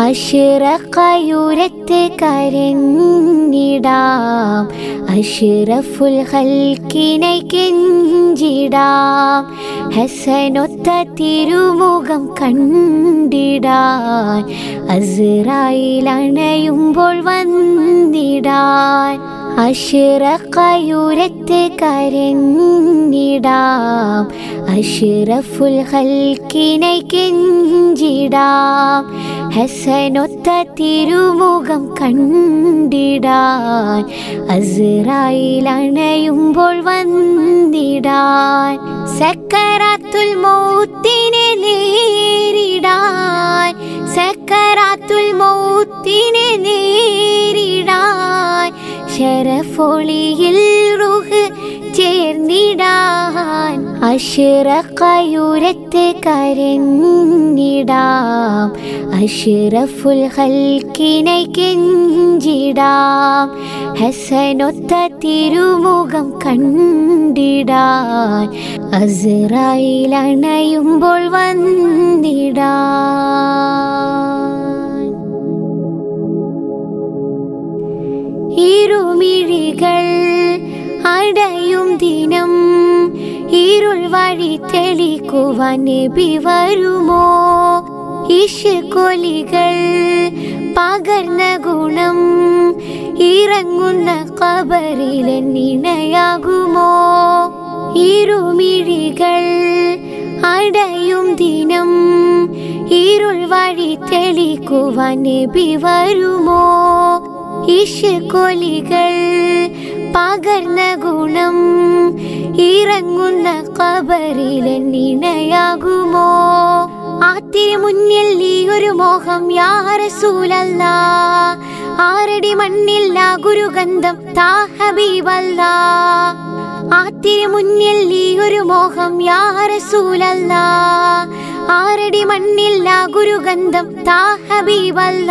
അഷിറക്കയുരത്ത് കരഞ്ഞിടാം അഷിറഫുൽ ഹൽക്കിനെ കെഞ്ചിടാം. ഹസനൊത്ത തിരുമുഖം കണ്ടിടാൻ. അസിറായിൽ അണയുമ്പോൾ വന്നിടാൻ. അഷിറക്കയുരത്ത് കരഞ്ഞിടാം അഷിറഫുൽ ഹൽക്കിനെ കെഞ്ചിടാം. ഹസനൊത്ത തിരുമുഖം കണ്ടിടാൻ. അസിറായിൽ അണയുമ്പോൾ വന്നിടാൻ. സക്കറാത്തുൽ മൗത്തിനെ നേരിടാൻ. സക്കറാത്തുൽ മൗത്തിനെ നേരിടാൻ. ശരഫൊളിയിൽ റുഹ് അഷിറക്കയുരത്ത് കരഞ്ഞിടാം. അഷിറഫുൽ ഹൽക്കിനെ കെഞ്ചിടാം. ഹസനൊത്ത തിരുമുഖം കണ്ടിടാൻ. അസിറായിൽ വന്നിടാൻ. ഇരുമിഴികൾ അടയും ദിനം ഇരുൾ വഴി തെളിക്കുവാൻ നബി വരുമോ? ഇഷക്കൊലികൾ പകർന്ന ഗുണം ഇറങ്ങുന്ന കബറിലെന്നിണയാകുമോ ഇരുമിഴികൾ അടയും ദിനം ഇരുൾ വഴി തെളിക്കുവാൻ നബി വരുമോ? ഇഷക്കൊലികൾ പകർന്ന ഗുണം ഇറങ്ങുന്ന കബറിലെന്നിണയാകുമോ ആത്തിരി മുന്നിൽ നീ ഒരു മോഹം യാറസൂലല്ല ആരടി മണ്ണില്ല ഗുരുഗന്ധം താഹബീബല്ല ആത്തിരി മുന്നിൽ നീ ഒരു മോഹം യാറസൂലല്ല ആരടി മണ്ണില്ല ഗുരുഗന്ധം താഹബീബല്ല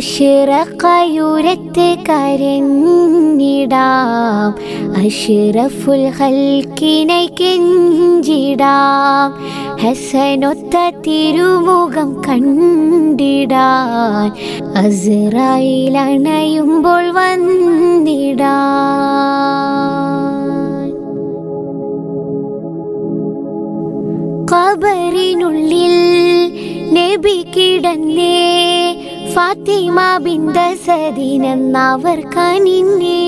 അഷിറക്കയുരത്ത് കരഞ്ഞിടാം. അഷിറഫുൽ ഹൽക്കിനെ കെഞ്ചിടാം. ഹസനൊത്ത തിരുമുഖം കണ്ടിടാൻ. അസിറായിൽ അണയുമ്പോൾ വന്നിടാൻ. കബറിനുള്ളിൽ നബി കിടന്നേ ഫാത്തിമ ബിന്ദസദിനെന്നവർ കനിന്നേ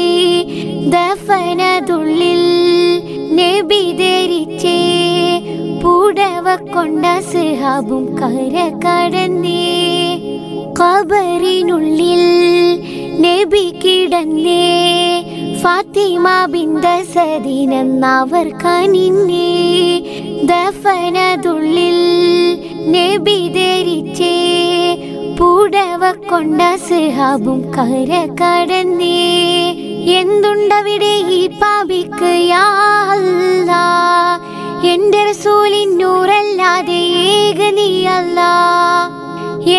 ദഫനതുള്ളിൽ നബി ധരിച്ചേ പുടവ കൊണ്ട സിഹാബും കര കടന്നേ കബറിനുള്ളിൽ നബി കിടന്നേ ഫാത്തിമ ബിന്ദസദിനെന്നവർ കനിന്നേ ദഫനതുള്ളിൽ നബി ധരിച്ചേ പുടവ കൊണ്ട സിഹാബും കര കടന്നേ. എന്തുണ്ടവിടെ ഈ പാപിക്ക് യാ അല്ലാ? എന്റെ സൂലിന്നൂറല്ലാതെ ഏക നീ അല്ല?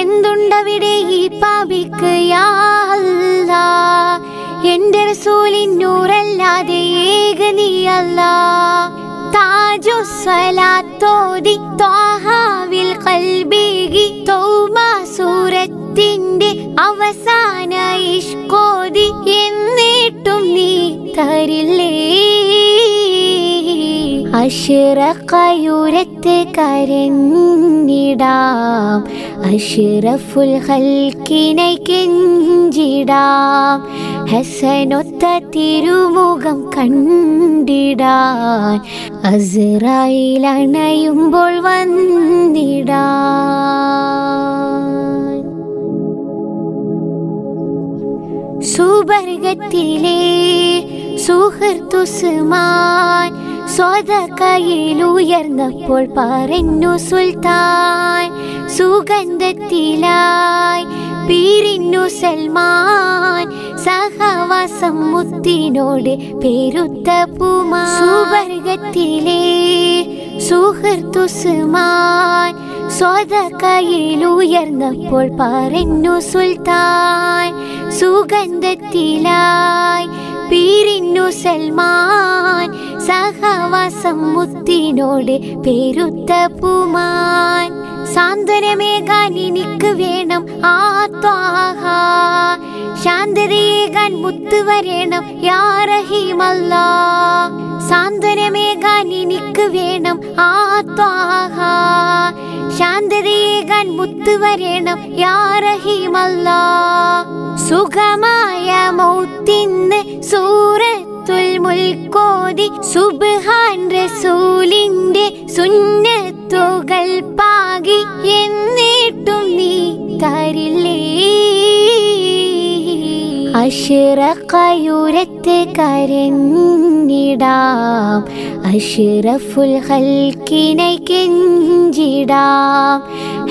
എന്തുണ്ടവിടെ ഈ പാപിക്ക് യാ അല്ലാ? എന്റെ സൂലിന്നൂറല്ലാതെ ഏക നീ അല്ല? താജു സ്വലാത്തോതി ത്വാഹാവിൽ കൽബീകി തൗബ സൂറത്തിന്റെ അവസാന ഇഷ്കോതി എന്നിട്ടും നീ തരില്ലേ? അഷിറക്കയുരത്ത് കരഞ്ഞിടാം. അഷിറഫുൽ ഹൽക്കിനെ കെഞ്ചിടാം. ഹസനൊത്ത തിരുമുഖം കണ്ടിടാൻ. അസിറായിൽ അണയുമ്പോൾ സുബർഗത്തിലെ സുഹൃത്തുസുമാൻ സ്വതകയിൽ ഉയർന്നപ്പോൾ പറഞ്ഞു സുൽത്താൻ സുഗന്ധത്തിലായി പീരിന്നു സൽമാൻ സഹവാസം മുത്തിനോട് പെരുത്ത പൂമാ സുഹൃത്തുസുമാൻ സ്വതകയിലുയർന്നപ്പോൾ പറഞ്ഞു സുൽത്താൻ സുഗന്ധത്തിലായി പീരിന്നു സൽമാൻ സഹവാസം മുത്തിനോട് പെരുത്ത പൂമാൻ. സാന്ത്വനമേകാൻ എനിക്ക് വേണം ആ ത്വാഹ ശാന്തതയേകാൻ മുത്ത് വരേണം യാ റഹീമല്ല സാന്ത്വനമേകാൻ എനിക്ക് വേണം ആ ത്വാഹ ശാന്തതയേകാൻ മുത്ത് വരേണം യാ റഹീമല്ല സുഖമായ മൗത്തിന്ന് സൂറത്തുൽ മുൽക്കോതി സുബ്ഹാൻ റസൂലിന്റെ സുന്നത്തുകൾ പാകി എന്നിട്ടും നീ തരില്ലേ അഷിറക്കയുരത്ത് കരഞ്ഞിടാം. അഷിറഫുൽ ഹൽക്കിനെ കെഞ്ചിടാം.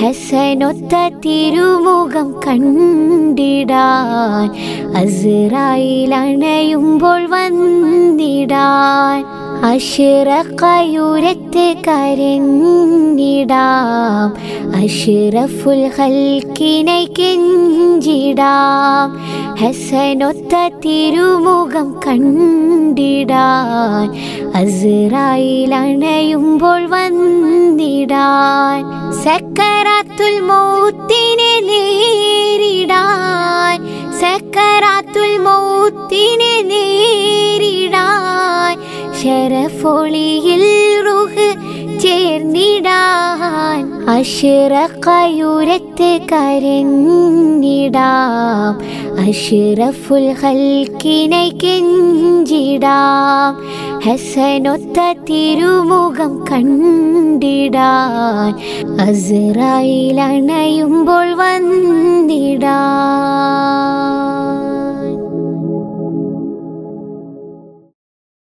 ഹസനൊത്ത തിരുമുഖം കണ്ടിടാൻ. അസിറായിൽ അണയുമ്പോൾ വന്നിടാൻ. അഷിറക്കയുരത്ത് കരഞ്ഞിടാം. അഷിറഫുൽ ഹൽക്കിനെ കെഞ്ചിടാം. ഹസനൊത്ത തിരുമുഖം കണ്ടിടാൻ. അസുറായി അണയുമ്പോൾ വന്നിടാൻ. സക്കറാത്തുൽ മൗത്തിനെ നേരിടാൻ. സക്കറാത്തുൽ മൗത്തിനെ നേരിടാൻ. ശരഫൊളിയിൽ റുഹ് ചേർന്നിടാൻ അഷിറക്കയുരത്ത് കരഞ്ഞിടാം. അഷിറഫുൽ ഹൽക്കിനെ കെഞ്ചിടാം. ഹസനൊത്ത തിരുമുഖം കണ്ടിടാൻ. അസിറായിൽ അണയുമ്പോൾ വന്നിടാൻ